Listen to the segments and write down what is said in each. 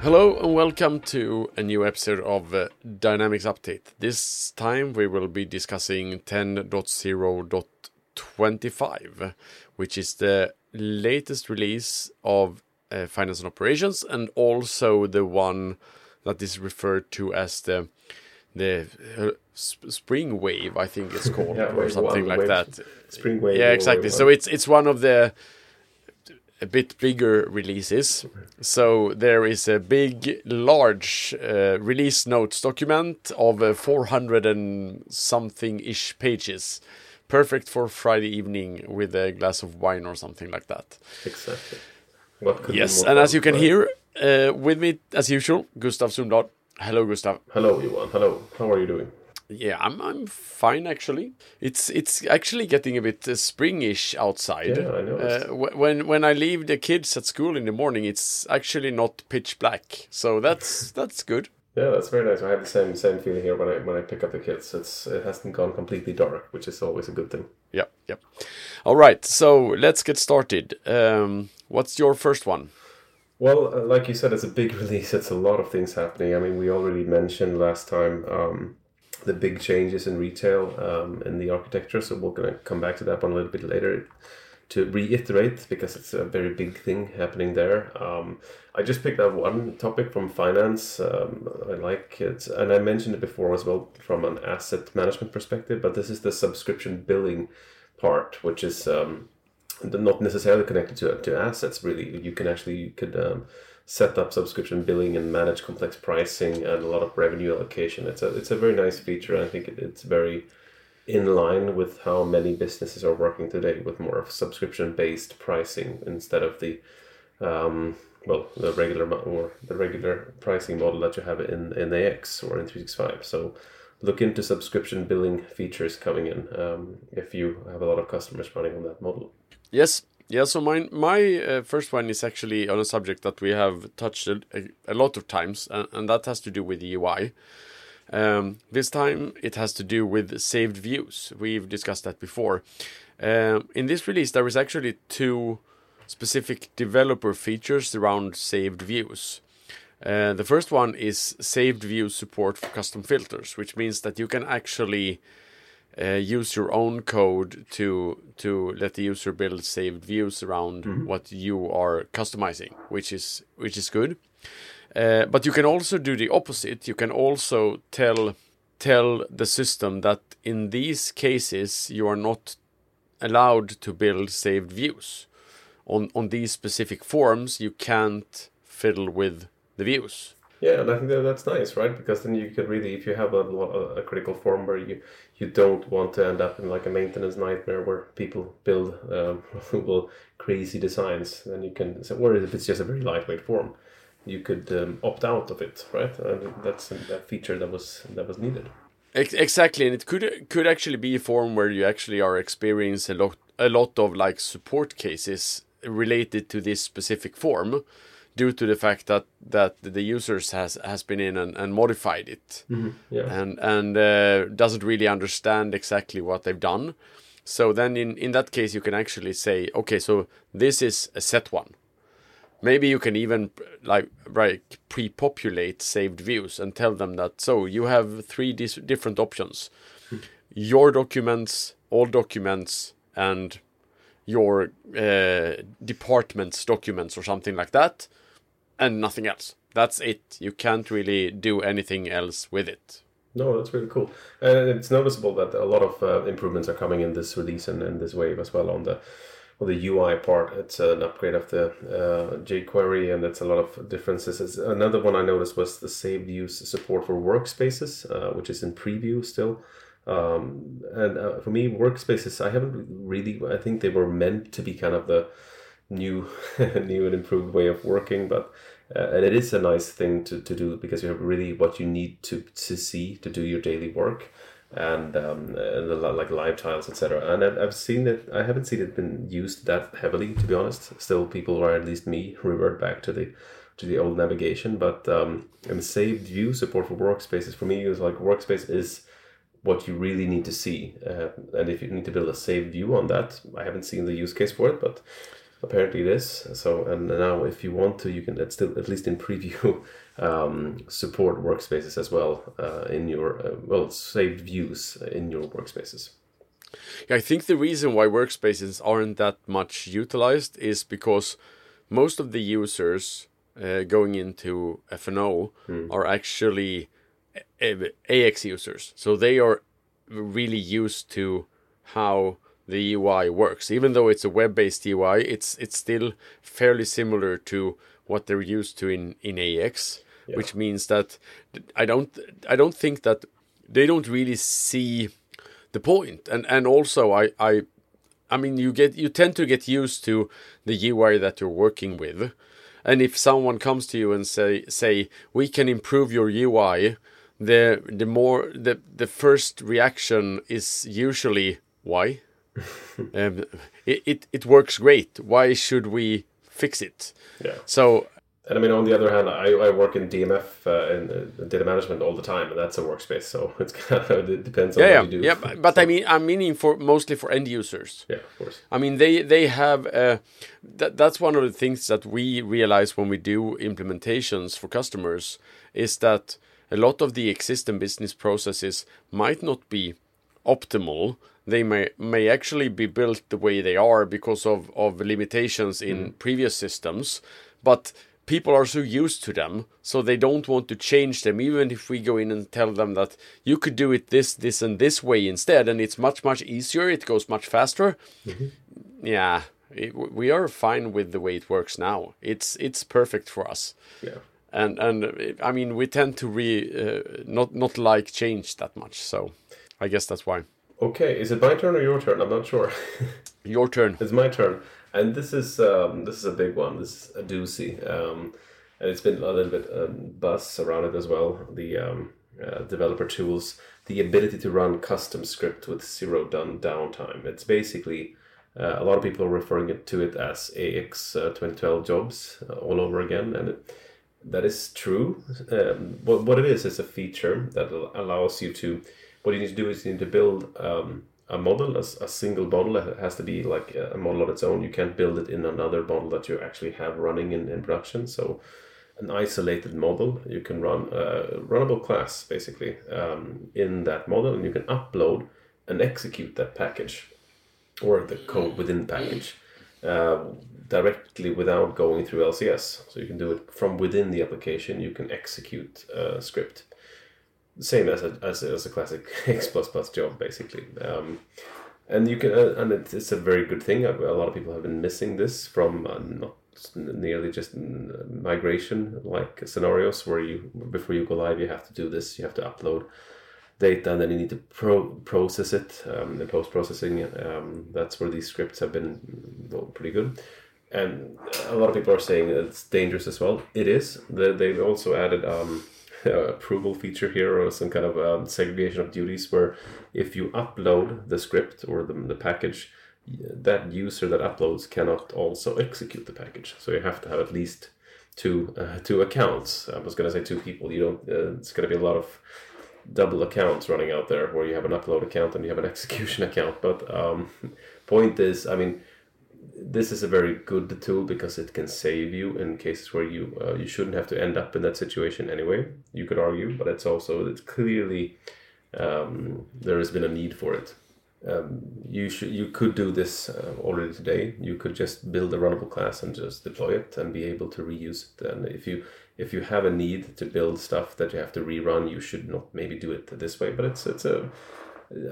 Hello and welcome to a new episode of uh, Dynamics Update. This time we will be discussing 10.0.25, which is the latest release of uh, Finance and Operations and also the one that is referred to as the the uh, spring wave, I think it's called, Yeah, or something like wave- that. Spring Wave. Yeah, exactly. So it's it's one of the a bit bigger releases. So there is a big, large uh, release notes document of uh, 400 and something ish pages. Perfect for Friday evening with a glass of wine or something like that. exactly. What could Yes, and as you can hear, uh, with me as usual, Gustav Sundblad. Hello, Gustav. Hello, Johan. Hello. How are you doing? Yeah, I'm I'm fine actually. It's it's actually getting a bit uh, springish outside. Yeah, I noticed. Uh, wh- when when I leave the kids at school in the morning, it's actually not pitch black, so that's that's good. Yeah, that's very nice. I have the same same feeling here when I when I pick up the kids. It's it hasn't gone completely dark, which is always a good thing. Yeah, yeah. All right, so let's get started. Um, what's your first one? Well, uh, like you said, it's a big release. It's a lot of things happening. I mean, we already mentioned last time um, the big changes in retail um, in the architecture, so we're going to come back to that one a little bit later to reiterate because it's a very big thing happening there. Um, I just picked out one topic from finance. Um, I like it, and I mentioned it before as well from an asset management perspective, but this is the subscription billing part, which is. Um, not necessarily connected to to assets really. You can actually you could um, set up subscription billing and manage complex pricing and a lot of revenue allocation. It's a it's a very nice feature. I think it, it's very in line with how many businesses are working today with more of subscription based pricing instead of the um, well the regular or the regular pricing model that you have in in AX or in 365 so look into subscription billing features coming in um, if you have a lot of customers running on that model Yes, yeah. So mine, my uh, first one is actually on a subject that we have touched a, a, lot of times, and, and that has to do with UI. Um, this time, it has to do with saved views. We've discussed that before. Um in this release, there is actually two specific developer features around saved views. Uh, the first one is saved view support for custom filters, which means that you can actually uh, use your own code to to let the user build saved views around what you are customizing, which is which is good. Uh, but you can also do the opposite. You can also tell tell the system that in these cases you are not allowed to build saved views. On on these specific forms, you can't fiddle with the views. Yeah, and I think that that's nice, right? Because then you could really, if you have a, a critical form where you you don't want to end up in like a maintenance nightmare where people build um, well crazy designs, then you can. Or if it's just a very lightweight form, you could um, opt out of it, right? And that's a, a feature that was that was needed. Exactly, and it could could actually be a form where you actually are experiencing a lot a lot of like support cases related to this specific form, due to the fact that that the users has has been in and, and modified it, Yeah. and and uh, doesn't really understand exactly what they've done. So then in in that case you can actually say, okay, so this is a set one. Maybe you can even like right pre-populate saved views and tell them that so you have three dis- different options: your documents, all documents, and your uh, department's documents or something like that, and nothing else. That's it. You can't really do anything else with it. No, that's really cool, and it's noticeable that a lot of uh, improvements are coming in this release and in this wave as well on the on the UI part. It's an upgrade of the uh, jQuery, and it's a lot of differences. It's, another one I noticed was the saved views support for workspaces, uh, which is in preview still. Um, and uh, for me, workspaces, I haven't really. I think they were meant to be kind of the new, new and improved way of working, but uh, and it is a nice thing to, to do because you have really what you need to to see to do your daily work and um, and the, like live tiles etc and I've, I've seen it i haven't seen it been used that heavily to be honest. Still people or at least me revert back to the to the old navigation. But um and saved view support for workspaces. For me is like workspace is what you really need to see. Uh, and if you need to build a saved view on that i haven't seen the use case for it but apparently it is. So, and now if you want to, you can at still at least in preview um, support workspaces as well uh, in your uh, well saved views in your workspaces. Yeah, I think the reason why workspaces aren't that much utilized is because most of the users uh, going into FNO Hmm. are actually AX users, so they are really used to how the UI works. Even though it's a web-based UI, it's it's still fairly similar to what they're used to in in AX, which means that I don't I don't think that they don't really see the point. And and also I I I mean you get you tend to get used to the UI that you're working with. And if someone comes to you and say say we can improve your UI, the the more the the first reaction is usually why? um, it, it it works great. Why should we fix it? Yeah. So And I mean, on the other hand, I, I work in DMF uh, in uh, data management all the time, and that's a workspace. So it's kind of it depends on yeah, yeah, what you do. yeah. But, but I mean, I'm meaning for mostly for end users. yeah, of course. I mean, they they have uh, that. That's one of the things that we realize when we do implementations for customers is that a lot of the existing business processes might not be optimal. They may may actually be built the way they are because of of limitations in previous systems, but people are so used to them so they don't want to change them even if we go in and tell them that you could do it this this and this way instead and it's much much easier it goes much faster. Yeah it, we are fine with the way it works now. It's it's perfect for us. Yeah. and and uh, i mean we tend to re uh, not not like change that much so i guess that's why Okay, is it my turn or your turn? I'm not sure. your turn It's my turn, and this is um, this is a big one. This is a doozy, um, and it's been a little bit um, buzz around it as well. The um, uh, developer tools, the ability to run custom script with zero done downtime. It's basically uh, a lot of people are referring it to it as AX uh, 2012 jobs uh, all over again, and it, that is true. Um, what, what it is is a feature that allows you to. What you need to do is you need to build um, a model, a single model. It has to be like a model on its own. You can't build it in another model that you actually have running in, in production. So, an isolated model, you can run a runnable class basically um, in that model, and you can upload and execute that package or the code within the package uh, directly without going through LCS. So you can do it from within the application. You can execute a script, same as a as as a classic X plus job, basically. Um, and you can, uh, and it, it's a very good thing. A lot of people have been missing this from uh, not nearly just migration like scenarios where you before you go live you have to do this you have to upload data and then you need to pro- process it um, in post processing. Um, that's where these scripts have been well, pretty good. And a lot of people are saying it's dangerous as well. It is. They, they've also added um, approval feature here or some kind of um, segregation of duties where if you upload the script or the, the package, that user that uploads cannot also execute the package. So you have to have at least two uh, two accounts. I was going to say two people. You don't. Uh, it's going to be a lot of double accounts running out there where you have an upload account and you have an execution account. But um, point is, I mean, this is a very good tool because it can save you in cases where you uh, you shouldn't have to end up in that situation anyway. You could argue, but it's also it's clearly um, there has been a need for it. Um, you should you could do this uh, already today. You could just build a runnable class and just deploy it and be able to reuse it. And if you if you have a need to build stuff that you have to rerun, you should not maybe do it this way. But it's it's a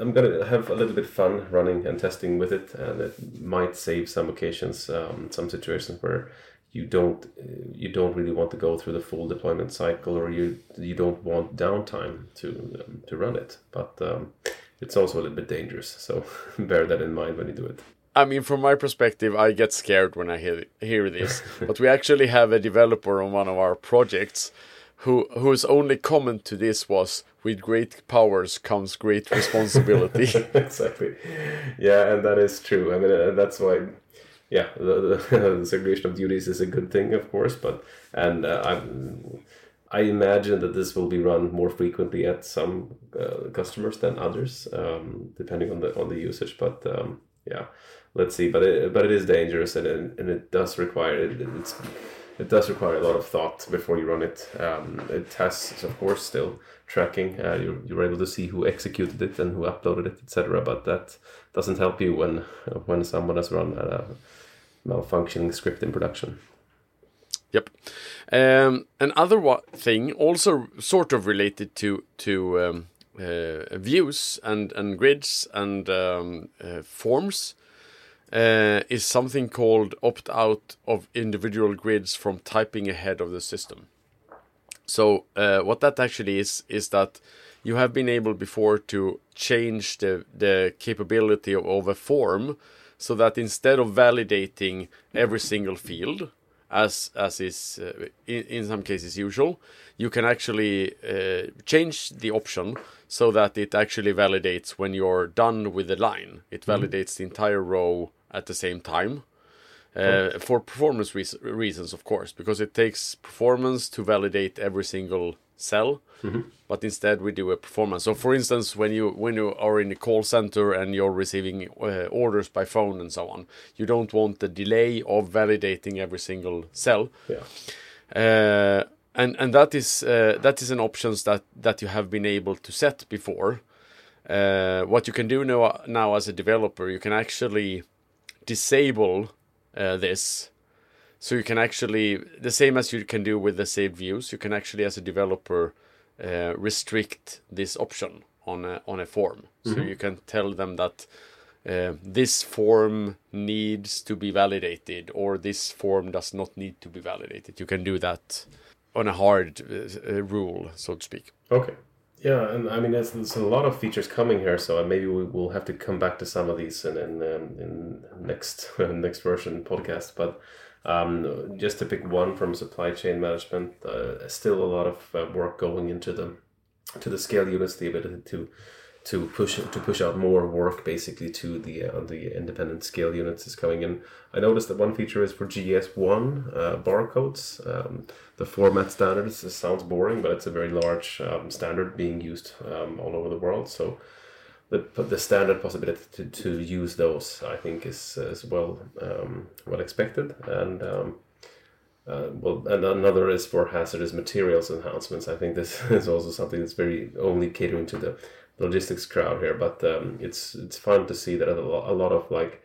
I'm gonna have a little bit fun running and testing with it, and it might save some occasions, um, some situations where you don't you don't really want to go through the full deployment cycle, or you you don't want downtime to um, to run it. But um, it's also a little bit dangerous, so bear that in mind when you do it. I mean, from my perspective, I get scared when I hear hear this. but we actually have a developer on one of our projects who whose only comment to this was, "With great powers comes great responsibility." exactly. Yeah, and that is true. I mean, uh, that's why. Yeah, the, the, the segregation of duties is a good thing, of course, but and uh, I'm. I imagine that this will be run more frequently at some uh, customers than others, um, depending on the on the usage. But um, yeah, let's see. But it, but it is dangerous, and it, and it does require it, it's it does require a lot of thought before you run it. Um, it has, of course, still tracking. Uh, you're, you're able to see who executed it and who uploaded it, etc. But that doesn't help you when when someone has run a malfunctioning script in production. Yep. Um, another thing, also sort of related to to um, uh, views and and grids and um, uh, forms, uh, is something called opt out of individual grids from typing ahead of the system. So uh, what that actually is is that you have been able before to change the the capability of, of a form so that instead of validating every single field as as is uh, in, in some cases usual you can actually uh, change the option so that it actually validates when you're done with the line it mm-hmm. validates the entire row at the same time uh, for performance re reasons, of course, because it takes performance to validate every single cell. Mm -hmm. But instead, we do a performance. So, for instance, when you when you are in a call center and you're receiving uh, orders by phone and so on, you don't want the delay of validating every single cell. Yeah. Uh, and and that is uh, that is an options that that you have been able to set before. Uh, what you can do now now as a developer, you can actually disable uh, this. So you can actually, the same as you can do with the saved views, you can actually, as a developer, uh, restrict this option on a, on a form. Mm-hmm. So you can tell them that uh, this form needs to be validated or this form does not need to be validated. You can do that on a hard uh, rule, so to speak. Okay. Yeah, and I mean, there's, there's a lot of features coming here, so maybe we will have to come back to some of these in in, um, in next next version podcast. But um, just to pick one from supply chain management, uh, still a lot of uh, work going into the to the scale units, the ability to to push to push out more work basically to the uh, the independent scale units is coming in. I noticed that one feature is for GS1 uh, barcodes. Um, the format standard sounds boring, but it's a very large um, standard being used um, all over the world. So the the standard possibility to, to use those, I think, is is well um, well expected and. Um, uh, well, and another is for hazardous materials enhancements. I think this is also something that's very only catering to the logistics crowd here, but um, it's it's fun to see that a lot, of like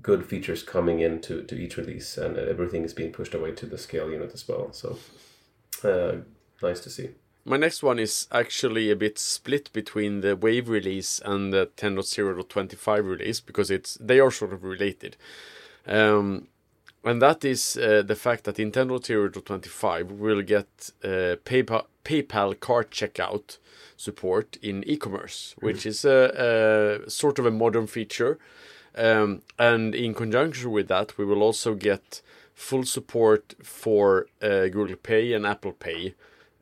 good features coming into to each release, and everything is being pushed away to the scale unit as well. So uh, nice to see. My next one is actually a bit split between the Wave release and the 10.0.25 release because it's they are sort of related. Um, and that is uh, the fact that in 10.0.25 we'll get uh, PayPal, PayPal cart checkout support in e-commerce, mm. which is a, a, sort of a modern feature. Um, and in conjunction with that, we will also get full support for uh, Google Pay and Apple Pay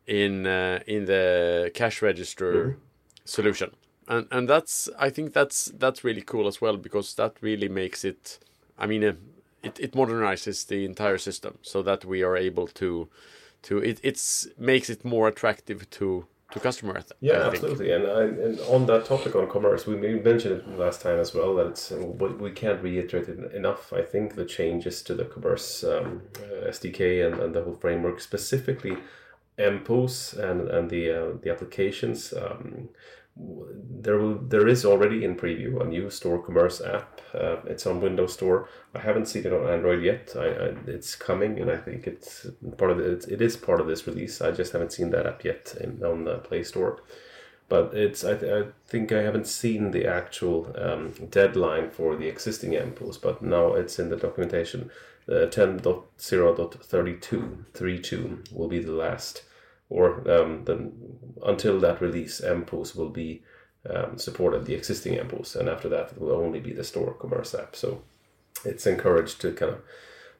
in uh, in the cash register mm. solution. And and that's I think that's that's really cool as well because that really makes it. I mean, uh, it it modernizes the entire system so that we are able to to it it's makes it more attractive to to customer. yeah, absolutely. And, I, and on that topic on commerce, we mentioned it last time as well that it's we can't reiterate it enough. I think the changes to the commerce um, uh, SDK and, and the whole framework, specifically MPOS and and the uh, the applications. Um, there will there is already in preview a new store commerce app. Uh, it's on Windows Store. I haven't seen it on Android yet. I, I, it's coming, and I think it's part of the, it, it is part of this release. I just haven't seen that app yet in, on the Play Store. But it's I, th- I think I haven't seen the actual um, deadline for the existing MPOS, but now it's in the documentation. Uh, 10.0.32 32 will be the last or um, then until that release, MPOS will be um, supported, the existing MPOS, and after that, it will only be the store commerce app. So it's encouraged to kind of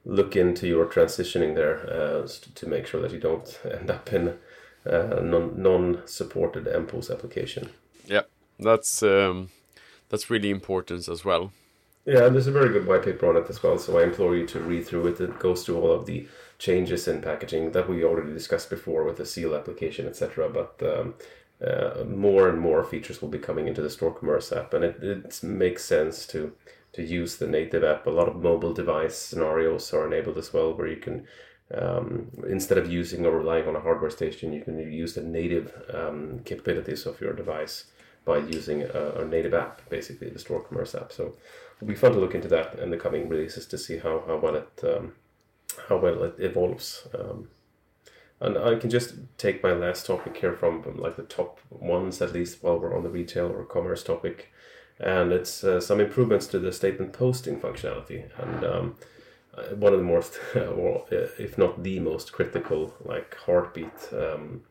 look into your transitioning there uh, to make sure that you don't end up in a non supported MPOS application. Yeah, that's um, that's really important as well. Yeah, and there's a very good white paper on it as well. So I implore you to read through it. It goes through all of the changes in packaging that we already discussed before with the seal application, etc. But um, uh, more and more features will be coming into the store commerce app, and it, it makes sense to to use the native app. A lot of mobile device scenarios are enabled as well, where you can um, instead of using or relying on a hardware station, you can use the native um, capabilities of your device by using a, a, native app, basically the Store Commerce app. So it'll be fun to look into that in the coming releases to see how, how well it um, how well it evolves. Um, and I can just take my last topic here from, like the top ones at least while we're on the retail or commerce topic, and it's uh, some improvements to the statement posting functionality and um, uh, one of the most, or uh, if not the most critical, like heartbeat um,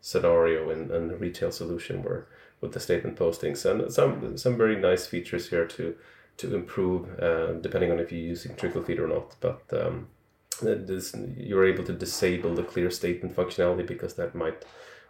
scenario in, in the retail solution where with the statement postings and some some very nice features here to to improve uh, depending on if you're using trickle feed or not. But um, this, you're able to disable the clear statement functionality because that might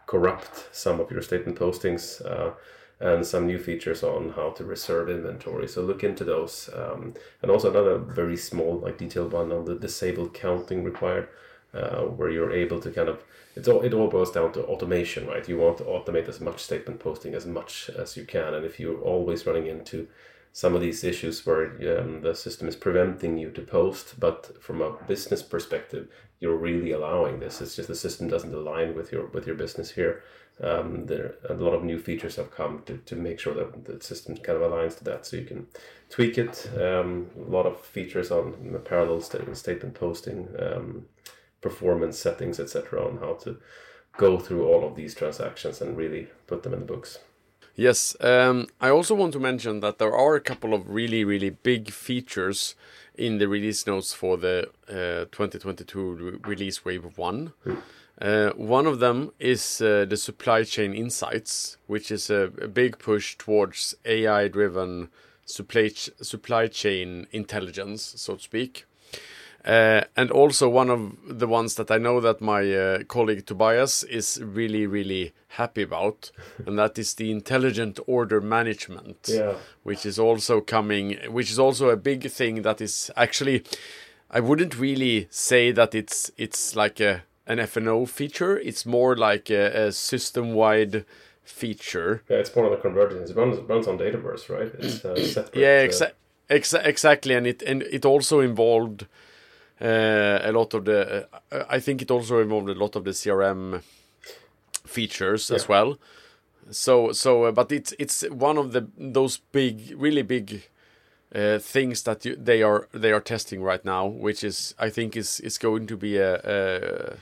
corrupt some of your statement postings. Uh, and some new features on how to reserve inventory. So look into those. Um, and also another very small, like detailed one on the disabled counting required, uh, where you're able to kind of it's all it all boils down to automation, right? You want to automate as much statement posting as much as you can, and if you're always running into some of these issues where um, the system is preventing you to post, but from a business perspective, you're really allowing this. It's just the system doesn't align with your with your business here. Um, there a lot of new features have come to, to make sure that the system kind of aligns to that so you can tweak it. Um, a lot of features on the parallel st- statement posting um, performance settings etc on how to go through all of these transactions and really put them in the books yes um, i also want to mention that there are a couple of really really big features in the release notes for the uh, 2022 release wave 1 mm. Uh, one of them is uh, the supply chain insights, which is a, a big push towards AI driven supply, ch- supply chain intelligence, so to speak. Uh, and also one of the ones that I know that my uh, colleague Tobias is really, really happy about, and that is the intelligent order management, yeah. which is also coming, which is also a big thing that is actually, I wouldn't really say that it's it's like a an FNO feature. It's more like a, a system-wide feature. Yeah, it's more of a convergence. It runs, runs on Dataverse, right? It's uh, separate. Yeah, exa- uh... exa- exactly, and it and it also involved a lot of the. Uh, I think it also involved a lot of the CRM features yeah. as well. So so, uh, but it's it's one of the those big, really big uh, things that you, they are they are testing right now, which is I think is is going to be a, a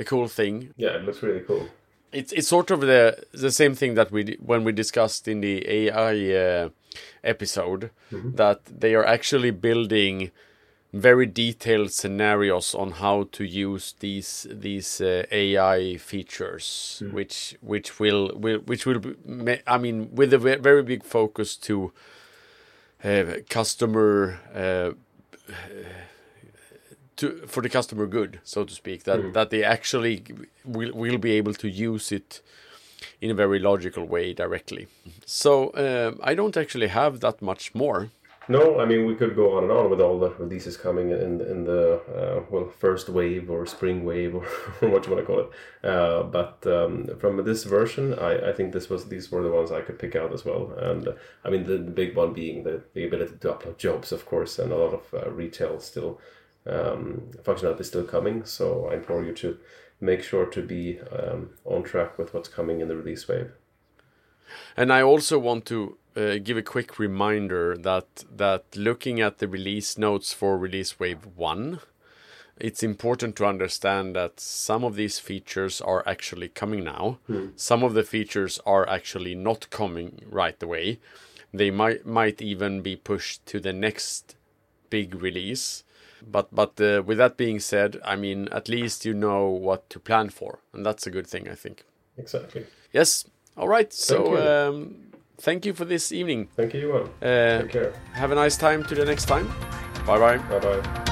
a cool thing. Yeah, it looks really cool. It's it's sort of the the same thing that we when we discussed in the AI uh, episode mm-hmm. that they are actually building very detailed scenarios on how to use these these uh, AI features, mm. which which will, will which will be, I mean with a very big focus to uh, customer uh, to for the customer good, so to speak. That mm. that they actually will will be able to use it in a very logical way directly. So um, I don't actually have that much more. No, I mean we could go on and on with all the releases coming in in the uh, well first wave or spring wave or, what you want to call it. Uh, but um, from this version, I, I think this was these were the ones I could pick out as well. And uh, I mean the, the, big one being the, the ability to upload jobs, of course, and a lot of uh, retail still um, functionality still coming. So I implore you to make sure to be um, on track with what's coming in the release wave. And I also want to uh, give a quick reminder that that looking at the release notes for release wave one, it's important to understand that some of these features are actually coming now. Mm. Some of the features are actually not coming right away. They might might even be pushed to the next big release. But but uh, with that being said, I mean at least you know what to plan for, and that's a good thing, I think. Exactly. Yes. All right. Thank so um, thank you for this evening. Thank you, Uh, Take care. Have a nice time to the next time. Bye bye. Bye bye.